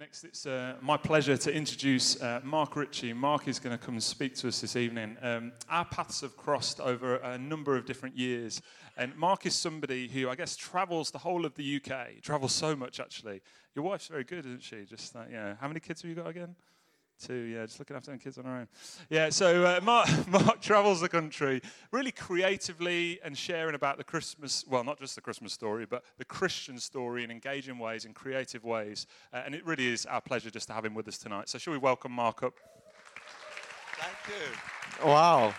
Next, it's uh, my pleasure to introduce uh, Mark Ritchie. Mark is going to come and speak to us this evening. Um, our paths have crossed over a number of different years, and Mark is somebody who I guess travels the whole of the UK. Travels so much, actually. Your wife's very good, isn't she? Just uh, yeah. How many kids have you got again? Two, yeah, just looking after them kids on her own. Yeah, so uh, Mark, Mark travels the country really creatively and sharing about the Christmas, well, not just the Christmas story, but the Christian story in engaging ways, in creative ways. Uh, and it really is our pleasure just to have him with us tonight. So, shall we welcome Mark up? Thank you. Wow.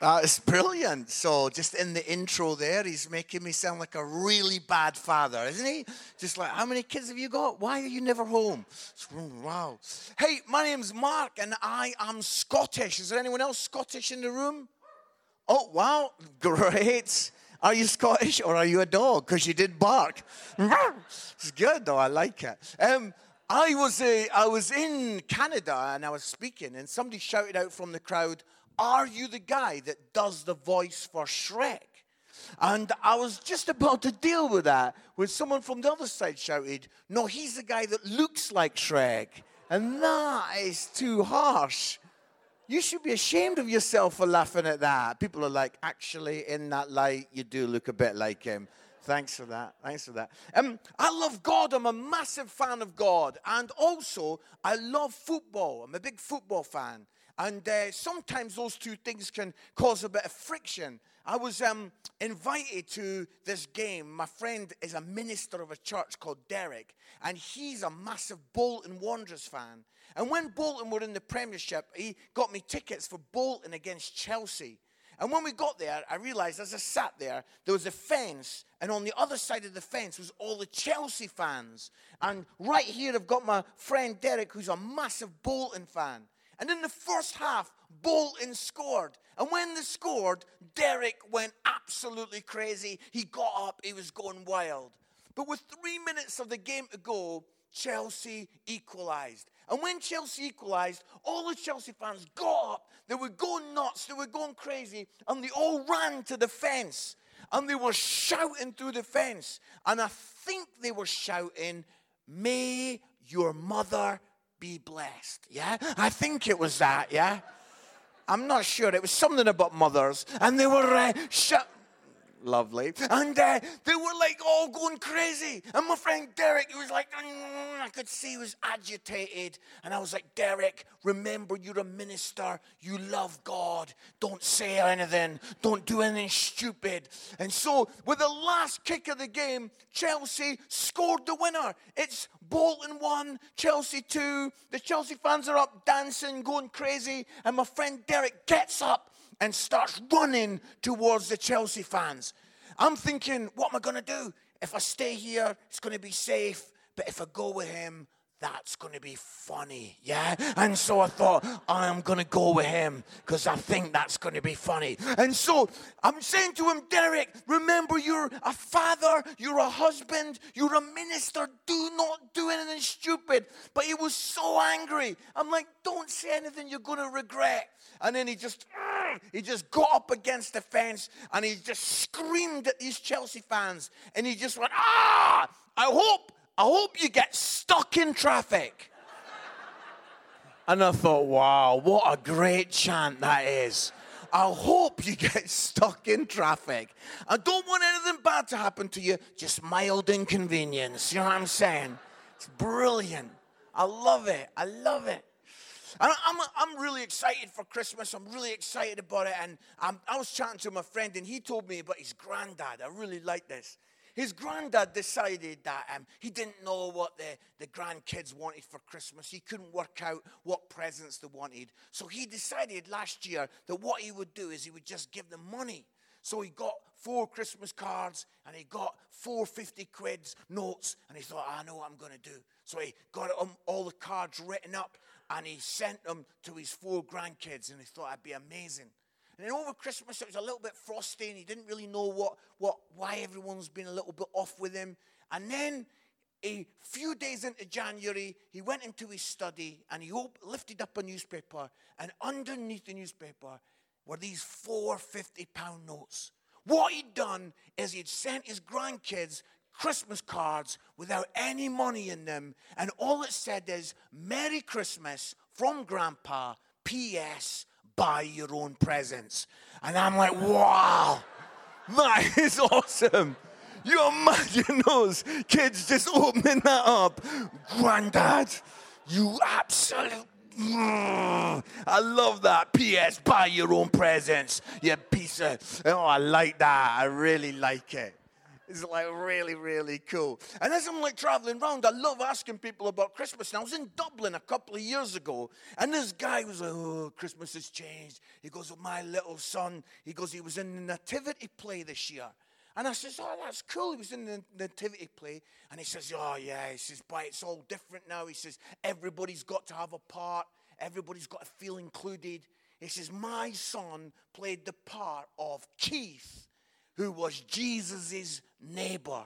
Uh, it's brilliant. So, just in the intro there, he's making me sound like a really bad father, isn't he? Just like, how many kids have you got? Why are you never home? Wow. Hey, my name's Mark, and I am Scottish. Is there anyone else Scottish in the room? Oh, wow. Great. Are you Scottish or are you a dog? Because you did bark. it's good, though. I like it. Um, I was, uh, I was in Canada and I was speaking, and somebody shouted out from the crowd, are you the guy that does the voice for Shrek? And I was just about to deal with that when someone from the other side shouted, No, he's the guy that looks like Shrek. And that is too harsh. You should be ashamed of yourself for laughing at that. People are like, Actually, in that light, you do look a bit like him. Thanks for that. Thanks for that. Um, I love God. I'm a massive fan of God. And also, I love football. I'm a big football fan. And uh, sometimes those two things can cause a bit of friction. I was um, invited to this game. My friend is a minister of a church called Derek, and he's a massive Bolton Wanderers fan. And when Bolton were in the Premiership, he got me tickets for Bolton against Chelsea. And when we got there, I realized as I sat there, there was a fence, and on the other side of the fence was all the Chelsea fans. And right here, I've got my friend Derek, who's a massive Bolton fan. And in the first half, Bolton scored. And when they scored, Derek went absolutely crazy. He got up, he was going wild. But with three minutes of the game to go, Chelsea equalized. And when Chelsea equalized, all the Chelsea fans got up. They were going nuts. They were going crazy. And they all ran to the fence. And they were shouting through the fence. And I think they were shouting, May your mother be blessed. Yeah? I think it was that, yeah? I'm not sure. It was something about mothers. And they were uh, shut. Lovely. And uh, they were like all going crazy. And my friend Derek, he was like, mm, I could see he was agitated. And I was like, Derek, remember you're a minister. You love God. Don't say anything. Don't do anything stupid. And so, with the last kick of the game, Chelsea scored the winner. It's Bolton 1, Chelsea 2. The Chelsea fans are up dancing, going crazy. And my friend Derek gets up and starts running towards the Chelsea fans. I'm thinking, what am I going to do? If I stay here, it's going to be safe. But if I go with him, that's going to be funny, yeah? And so I thought, I'm going to go with him because I think that's going to be funny. And so I'm saying to him, Derek, remember you're a father, you're a husband, you're a minister. Do not do anything stupid. But he was so angry. I'm like, don't say anything you're going to regret. And then he just, he just got up against the fence and he just screamed at these Chelsea fans. And he just went, ah, I hope I hope you get stuck in traffic. And I thought, wow, what a great chant that is. I hope you get stuck in traffic. I don't want anything bad to happen to you, just mild inconvenience. You know what I'm saying? It's brilliant. I love it. I love it. I'm, I'm really excited for Christmas. I'm really excited about it. And I'm, I was chatting to my friend, and he told me about his granddad. I really like this. His granddad decided that um, he didn't know what the, the grandkids wanted for Christmas. He couldn't work out what presents they wanted. So he decided last year that what he would do is he would just give them money. So he got four Christmas cards and he got four 50 quids notes and he thought, I know what I'm going to do. So he got um, all the cards written up and he sent them to his four grandkids and he thought that'd be amazing. And then over Christmas, it was a little bit frosty, and he didn't really know what, what, why everyone's been a little bit off with him. And then a few days into January, he went into his study and he op- lifted up a newspaper, and underneath the newspaper were these four 50 pound notes. What he'd done is he'd sent his grandkids Christmas cards without any money in them. And all it said is, Merry Christmas from Grandpa, P.S. Buy your own presents. And I'm like, wow, that is awesome. You imagine those kids just opening that up. Granddad, you absolute. I love that. P.S. Buy your own presents. You piece of. Oh, I like that. I really like it. It's like really, really cool. And as I'm like traveling around, I love asking people about Christmas. And I was in Dublin a couple of years ago, and this guy was like, Oh, Christmas has changed. He goes, oh, My little son, he goes, He was in the Nativity play this year. And I says, Oh, that's cool. He was in the nativity play. And he says, Oh, yeah. He says, But it's all different now. He says, Everybody's got to have a part, everybody's got to feel included. He says, My son played the part of Keith who was Jesus' neighbor.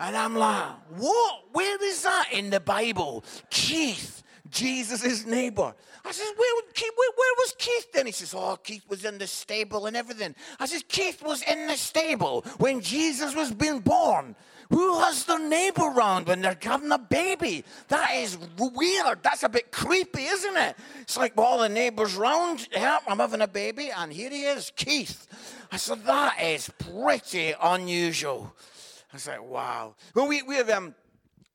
And I'm like, what? Where is that in the Bible? Keith, Jesus' neighbor. I said, where, Keith, where, where, was Keith then? He says, oh, Keith was in the stable and everything. I said, Keith was in the stable when Jesus was being born. Who has their neighbor around when they're having a baby? That is weird. That's a bit creepy, isn't it? It's like well, all the neighbors round. Yeah, I'm having a baby, and here he is, Keith. I said, that is pretty unusual. I was like, wow. Well, we, we have, um,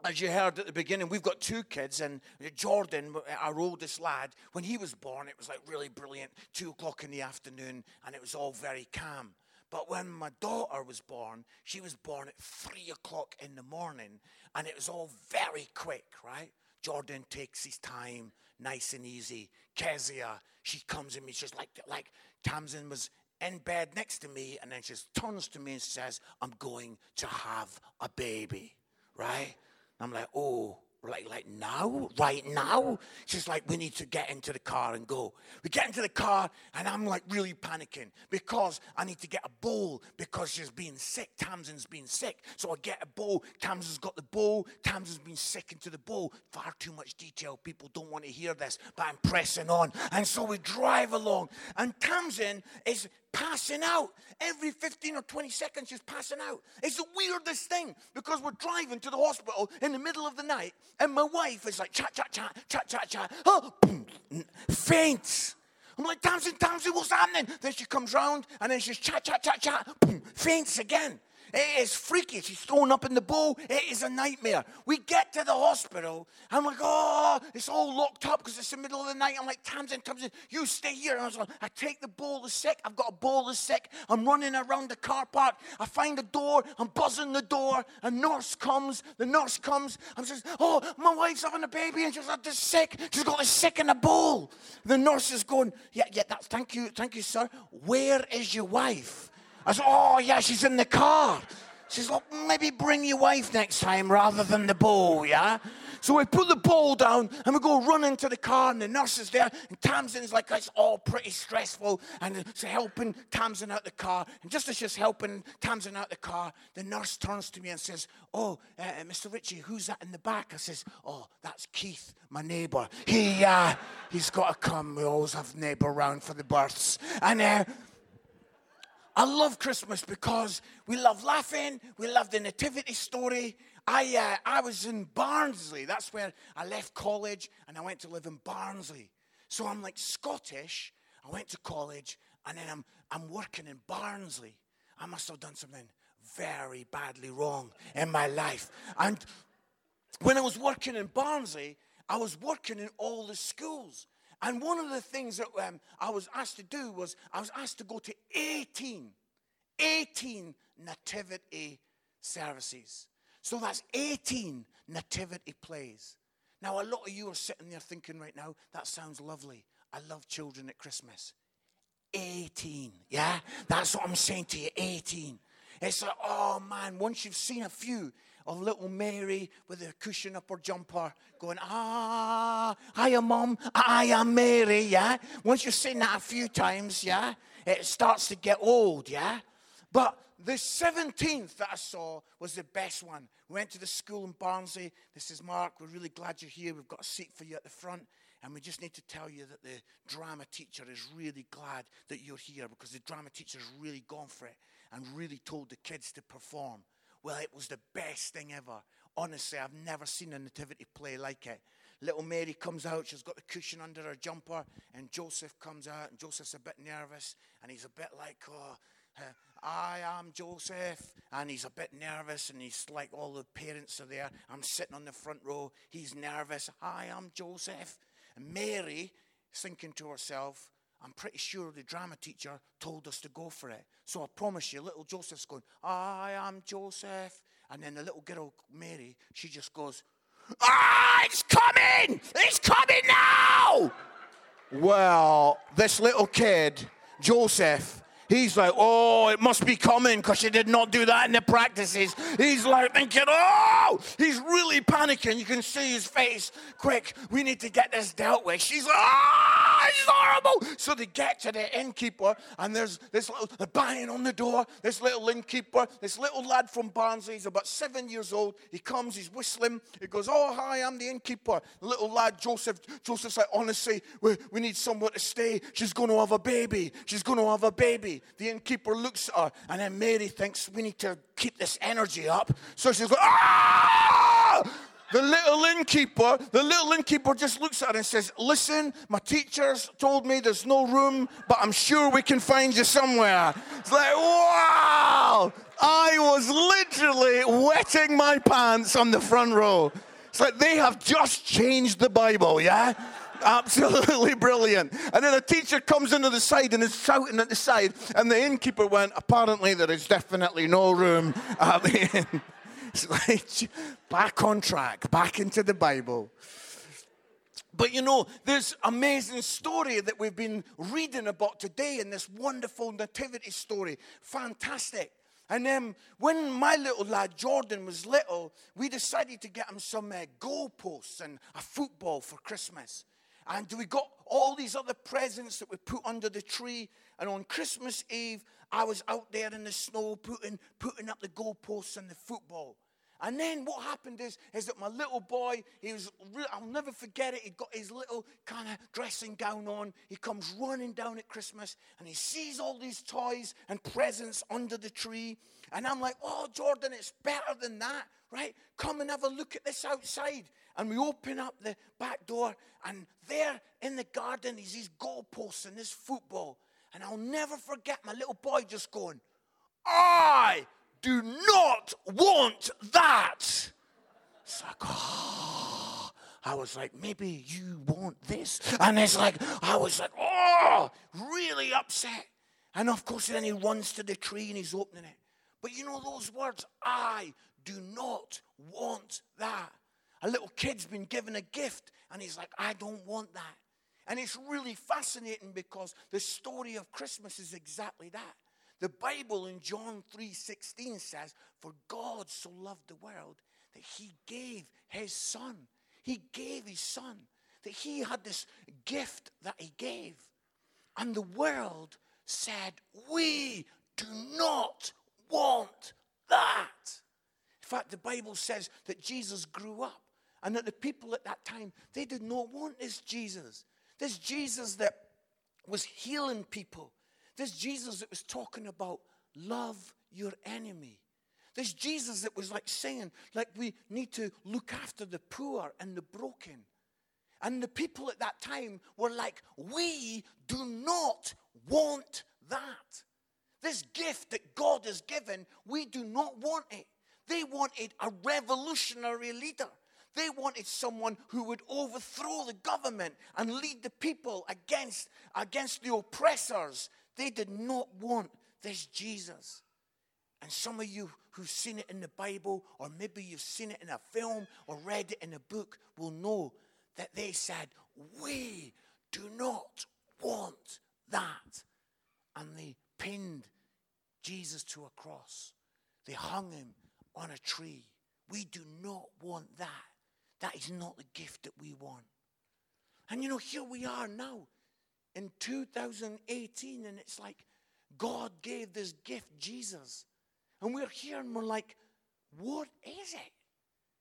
as you heard at the beginning, we've got two kids, and Jordan, our oldest lad, when he was born, it was like really brilliant, two o'clock in the afternoon, and it was all very calm. But when my daughter was born, she was born at three o'clock in the morning, and it was all very quick, right? Jordan takes his time, nice and easy. Kezia, she comes in me, she's like, like Tamsin was in bed next to me, and then she turns to me and says, I'm going to have a baby, right? I'm like, oh, like, like now, right now. She's like, we need to get into the car and go. We get into the car, and I'm like really panicking because I need to get a bowl because she's being sick. Tamsin's been sick. So I get a bowl. Tamsin's got the bowl. Tamsin's been sick into the bowl. Far too much detail. People don't want to hear this, but I'm pressing on. And so we drive along, and Tamsin is passing out. Every 15 or 20 seconds, she's passing out. It's the weirdest thing because we're driving to the hospital in the middle of the night, and my wife is like, chat, chat, chat, chat, chat, chat, oh, boom, faints. I'm like, Tamsin, Tamsin, what's happening? Then she comes round, and then she's chat, chat, chat, chat, boom, faints again. It is freaky. She's thrown up in the bowl. It is a nightmare. We get to the hospital. I'm like, oh, it's all locked up because it's the middle of the night. I'm like, Tamsin, Tamsin, you stay here. And I was like, I take the bowl of sick. I've got a bowl of sick. I'm running around the car park. I find the door. I'm buzzing the door. A nurse comes. The nurse comes. I'm just, oh, my wife's having a baby and she's got this sick. She's got this sick in a bowl. The nurse is going, yeah, yeah, that's, thank you, thank you, sir. Where is your wife? I said, Oh, yeah, she's in the car. She's like, Maybe bring your wife next time rather than the ball, yeah? So we put the ball down and we go run into the car, and the nurse is there, and Tamsin's like, It's all pretty stressful. And she's helping Tamsin out the car. And just as she's helping Tamsin out the car, the nurse turns to me and says, Oh, uh, uh Mr. Ritchie, who's that in the back? I says, Oh, that's Keith, my neighbor. He, uh, he's got to come. We always have neighbor around for the births. And, uh, I love Christmas because we love laughing, we love the nativity story. I, uh, I was in Barnsley. That's where I left college and I went to live in Barnsley. So I'm like Scottish. I went to college and then I'm, I'm working in Barnsley. I must have done something very badly wrong in my life. And when I was working in Barnsley, I was working in all the schools. And one of the things that um, I was asked to do was I was asked to go to 18, 18 nativity services. So that's 18 nativity plays. Now, a lot of you are sitting there thinking right now, that sounds lovely. I love children at Christmas. 18, yeah? That's what I'm saying to you, 18. It's like, oh man, once you've seen a few, of little Mary with a cushion up her jumper going, ah, hiya, mom, I am Mary, yeah? Once you've seen that a few times, yeah, it starts to get old, yeah? But the 17th that I saw was the best one. We went to the school in Barnsley. This is Mark. We're really glad you're here. We've got a seat for you at the front. And we just need to tell you that the drama teacher is really glad that you're here because the drama teacher really gone for it and really told the kids to perform. Well, it was the best thing ever. Honestly, I've never seen a nativity play like it. Little Mary comes out, she's got the cushion under her jumper, and Joseph comes out, and Joseph's a bit nervous, and he's a bit like, oh, uh, I am Joseph. And he's a bit nervous, and he's like, all the parents are there. I'm sitting on the front row. He's nervous. I am Joseph. And Mary thinking to herself, I'm pretty sure the drama teacher told us to go for it. So I promise you, little Joseph's going, I am Joseph. And then the little girl, Mary, she just goes, Ah, it's coming! It's coming now! Well, this little kid, Joseph, He's like, oh, it must be coming because she did not do that in the practices. He's like thinking, oh, he's really panicking. You can see his face. Quick, we need to get this dealt with. She's like, ah, oh, horrible. So they get to the innkeeper, and there's this little the banging on the door. This little innkeeper, this little lad from Barnsley, he's about seven years old. He comes, he's whistling. He goes, oh, hi, I'm the innkeeper. Little lad, Joseph, Joseph's like, honestly, we, we need somewhere to stay. She's going to have a baby. She's going to have a baby. The innkeeper looks at her, and then Mary thinks we need to keep this energy up. So she's like, ah! The little innkeeper, the little innkeeper just looks at her and says, Listen, my teachers told me there's no room, but I'm sure we can find you somewhere. It's like, wow! I was literally wetting my pants on the front row. It's like they have just changed the Bible, yeah? Absolutely brilliant. And then a teacher comes into the side and is shouting at the side, and the innkeeper went, Apparently, there is definitely no room at the inn. It's back on track, back into the Bible. But you know, there's amazing story that we've been reading about today in this wonderful nativity story. Fantastic. And then when my little lad Jordan was little, we decided to get him some uh, goalposts and a football for Christmas. And we got all these other presents that we put under the tree. And on Christmas Eve, I was out there in the snow putting, putting up the goalposts and the football. And then what happened is, is that my little boy, he was, I'll never forget it. He got his little kind of dressing gown on. He comes running down at Christmas and he sees all these toys and presents under the tree. And I'm like, oh, Jordan, it's better than that, right? Come and have a look at this outside. And we open up the back door, and there in the garden is these goalposts and this football. And I'll never forget my little boy just going, I do not want that. It's like, oh. I was like, maybe you want this. And it's like, I was like, oh, really upset. And of course, then he runs to the tree and he's opening it. But you know those words, I do not want that. A little kid's been given a gift and he's like, I don't want that. And it's really fascinating because the story of Christmas is exactly that. The Bible in John 3:16 says, "For God so loved the world that he gave his son. He gave his son. That he had this gift that he gave. And the world said, "We do not want that." In fact, the Bible says that Jesus grew up and that the people at that time, they did not want this Jesus. This Jesus that was healing people this Jesus that was talking about love your enemy. This Jesus that was like saying, like, we need to look after the poor and the broken. And the people at that time were like, we do not want that. This gift that God has given, we do not want it. They wanted a revolutionary leader. They wanted someone who would overthrow the government and lead the people against, against the oppressors they did not want this Jesus. And some of you who've seen it in the Bible, or maybe you've seen it in a film or read it in a book, will know that they said, We do not want that. And they pinned Jesus to a cross, they hung him on a tree. We do not want that. That is not the gift that we want. And you know, here we are now in 2018, and it's like God gave this gift, Jesus. And we're here and we're like, what is it?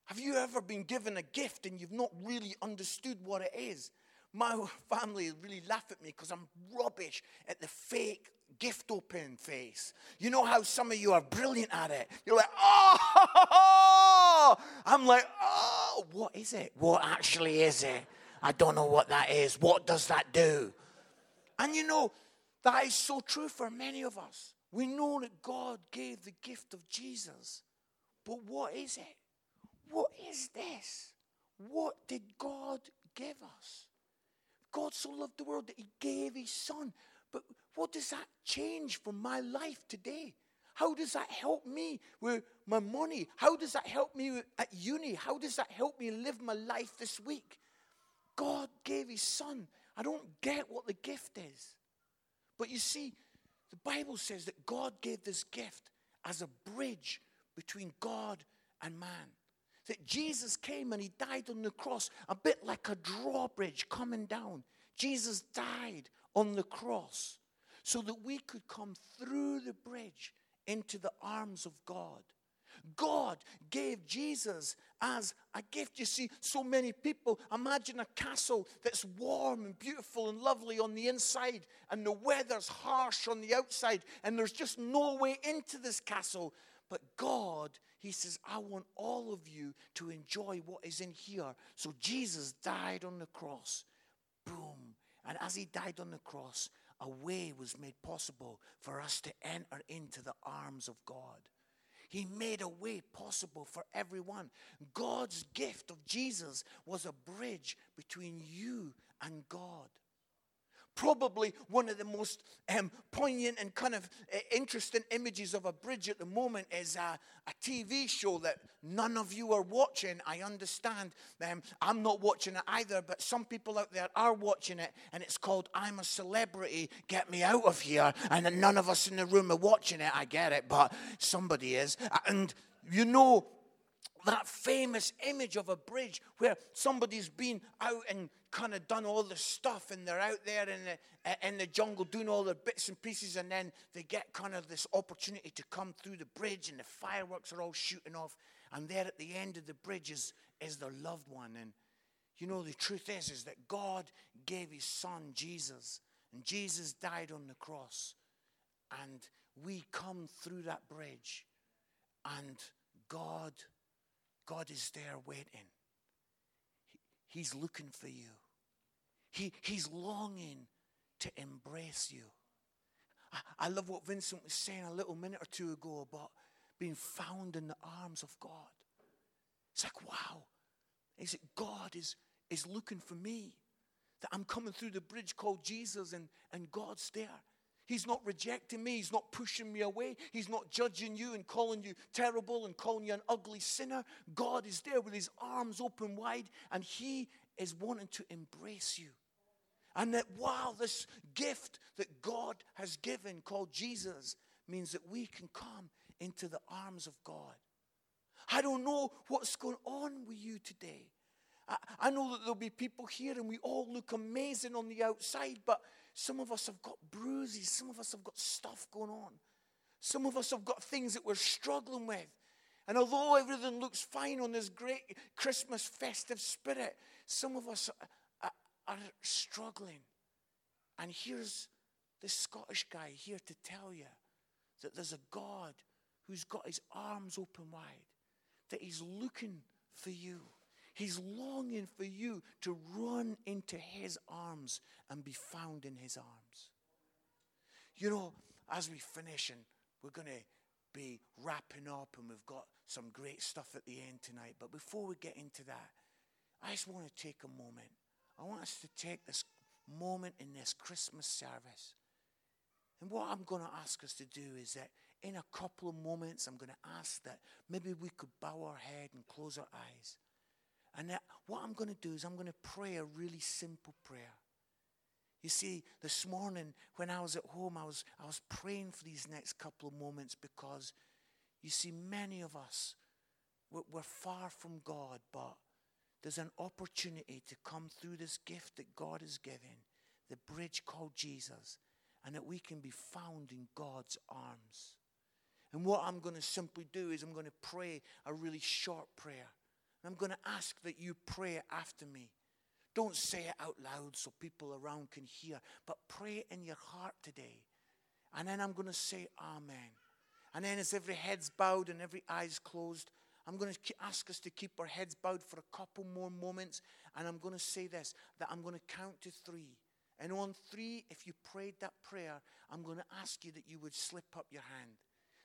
Have you ever been given a gift and you've not really understood what it is? My family really laugh at me because I'm rubbish at the fake gift open face. You know how some of you are brilliant at it. You're like, oh, I'm like, oh, what is it? What actually is it? I don't know what that is. What does that do? And you know, that is so true for many of us. We know that God gave the gift of Jesus. But what is it? What is this? What did God give us? God so loved the world that he gave his son. But what does that change for my life today? How does that help me with my money? How does that help me at uni? How does that help me live my life this week? God gave his son. I don't get what the gift is. But you see, the Bible says that God gave this gift as a bridge between God and man. That Jesus came and he died on the cross, a bit like a drawbridge coming down. Jesus died on the cross so that we could come through the bridge into the arms of God. God gave Jesus as a gift. You see, so many people imagine a castle that's warm and beautiful and lovely on the inside, and the weather's harsh on the outside, and there's just no way into this castle. But God, He says, I want all of you to enjoy what is in here. So Jesus died on the cross. Boom. And as He died on the cross, a way was made possible for us to enter into the arms of God. He made a way possible for everyone. God's gift of Jesus was a bridge between you and God probably one of the most um, poignant and kind of uh, interesting images of a bridge at the moment is a, a, TV show that none of you are watching. I understand. Um, I'm not watching it either, but some people out there are watching it, and it's called I'm a Celebrity, Get Me Out of Here. And none of us in the room are watching it. I get it, but somebody is. And you know, that famous image of a bridge where somebody's been out and kind of done all the stuff and they're out there in the, in the jungle doing all the bits and pieces and then they get kind of this opportunity to come through the bridge and the fireworks are all shooting off and there at the end of the bridge is, is their loved one. And you know the truth is is that god gave his son jesus and jesus died on the cross. And we come through that bridge and god God is there waiting. He's looking for you. He, he's longing to embrace you. I, I love what Vincent was saying a little minute or two ago about being found in the arms of God. It's like, wow. Is it God is, is looking for me? That I'm coming through the bridge called Jesus and, and God's there. He's not rejecting me. He's not pushing me away. He's not judging you and calling you terrible and calling you an ugly sinner. God is there with his arms open wide and he is wanting to embrace you. And that, wow, this gift that God has given called Jesus means that we can come into the arms of God. I don't know what's going on with you today. I, I know that there'll be people here and we all look amazing on the outside, but some of us have got bruises. Some of us have got stuff going on. Some of us have got things that we're struggling with. And although everything looks fine on this great Christmas festive spirit, some of us are, are, struggling. And here's this Scottish guy here to tell you that there's a God who's got his arms open wide, that he's looking for you. He's longing for you to run into his arms and be found in his arms. You know, as we finish and we're going to be wrapping up and we've got some great stuff at the end tonight, but before we get into that, I just want to take a moment. I want us to take this moment in this Christmas service. And what I'm going to ask us to do is that in a couple of moments, I'm going to ask that maybe we could bow our head and close our eyes. And that, what I'm going to do is I'm going to pray a really simple prayer. You see, this morning when I was at home, I was, I was praying for these next couple of moments because you see, many of us, we're, we're far from God, but there's an opportunity to come through this gift that God has given, the bridge called Jesus, and that we can be found in God's arms. And what I'm going to simply do is I'm going to pray a really short prayer. I'm going to ask that you pray after me. Don't say it out loud so people around can hear, but pray in your heart today. And then I'm going to say Amen. And then as every head's bowed and every eye's closed, I'm going to ask us to keep our heads bowed for a couple more moments. And I'm going to say this that I'm going to count to three. And on three, if you prayed that prayer, I'm going to ask you that you would slip up your hand.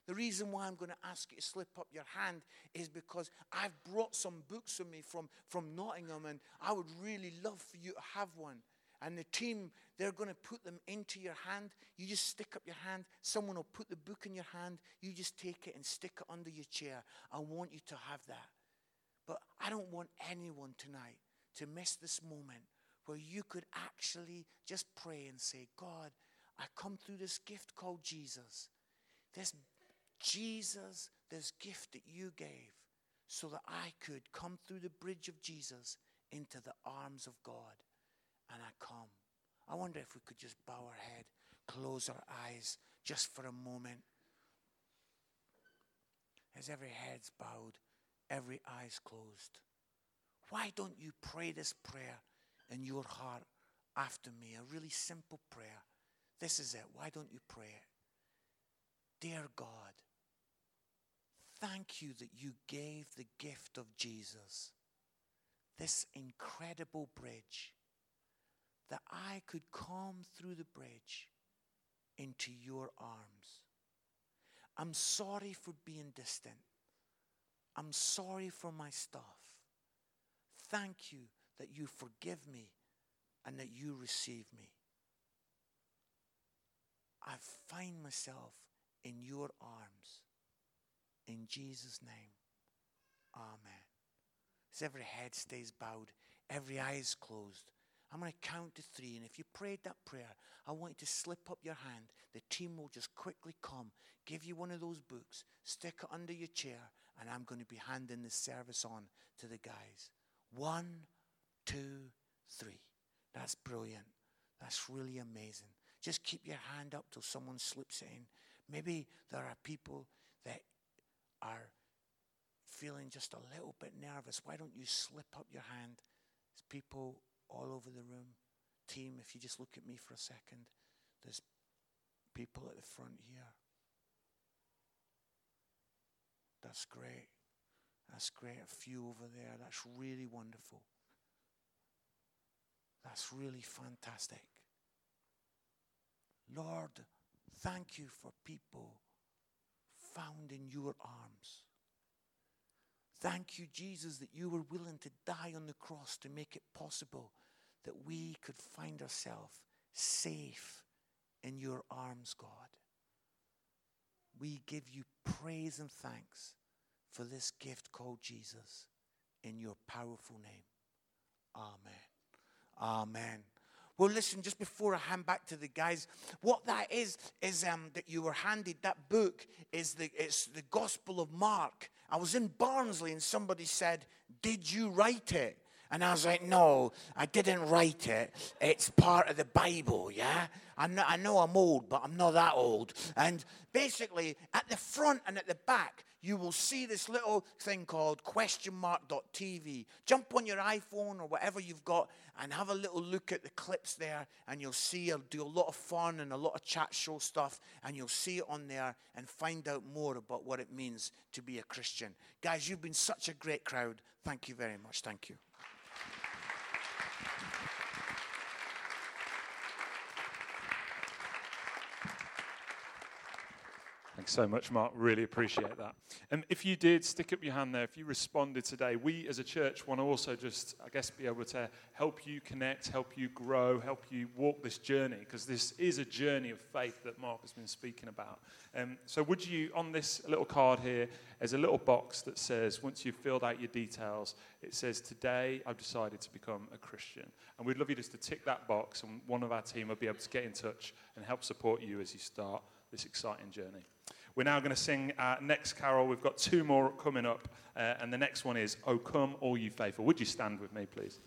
The reason why I'm going to ask you to slip up your hand is because I've brought some books with me from, from Nottingham, and I would really love for you to have one. And the team, they're going to put them into your hand. You just stick up your hand. Someone will put the book in your hand. You just take it and stick it under your chair. I want you to have that. But I don't want anyone tonight to miss this moment where you could actually just pray and say, God, I come through this gift called Jesus. This Jesus, this gift that you gave, so that I could come through the bridge of Jesus into the arms of God and I come. I wonder if we could just bow our head, close our eyes just for a moment. As every head's bowed, every eye's closed. Why don't you pray this prayer in your heart after me? A really simple prayer. This is it. Why don't you pray it? Dear God, thank you that you gave the gift of Jesus, this incredible bridge that I could come through the bridge into your arms. I'm sorry for being distant. I'm sorry for my stuff. Thank you that you forgive me and that you receive me. I find myself in your arms. In Jesus' name, Amen. As every head stays bowed, every eye is closed. I'm going to count to three. And if you prayed that prayer, I want you to slip up your hand. The team will just quickly come, give you one of those books, stick it under your chair, and I'm going to be handing the service on to the guys. One, two, three. That's brilliant. That's really amazing. Just keep your hand up till someone slips in. Maybe there are people that are feeling just a little bit nervous. Why don't you slip up your hand? There's people all over the room. Team, if you just look at me for a second, there's people at the front here. That's great. That's great. A few over there. That's really wonderful. That's really fantastic. Lord, thank you for people found in your arms. Thank you, Jesus, that you were willing to die on the cross to make it possible that we could find ourselves safe in your arms, God. We give you praise and thanks for this gift called Jesus in your powerful name. Amen. Amen. Well, listen, just before I hand back to the guys, what that is, is um, that you were handed that book is the, it's the Gospel of Mark. I was in Barnsley and somebody said, Did you write it? And I was like, no, I didn't write it. It's part of the Bible, yeah? I'm not, I know I'm old, but I'm not that old. And basically, at the front and at the back, you will see this little thing called questionmark.tv. Jump on your iPhone or whatever you've got and have a little look at the clips there, and you'll see I'll do a lot of fun and a lot of chat show stuff, and you'll see it on there and find out more about what it means to be a Christian. Guys, you've been such a great crowd. Thank you very much. Thank you. Thanks so much, Mark. Really appreciate that. And if you did stick up your hand there, if you responded today, we as a church want to also just, I guess, be able to help you connect, help you grow, help you walk this journey, because this is a journey of faith that Mark has been speaking about. Um, so, would you, on this little card here, there's a little box that says, once you've filled out your details, it says, Today I've decided to become a Christian. And we'd love you just to tick that box, and one of our team will be able to get in touch and help support you as you start this exciting journey. We're now going to sing our next carol. We've got two more coming up, uh, and the next one is "O Come, All You Faithful." Would you stand with me, please?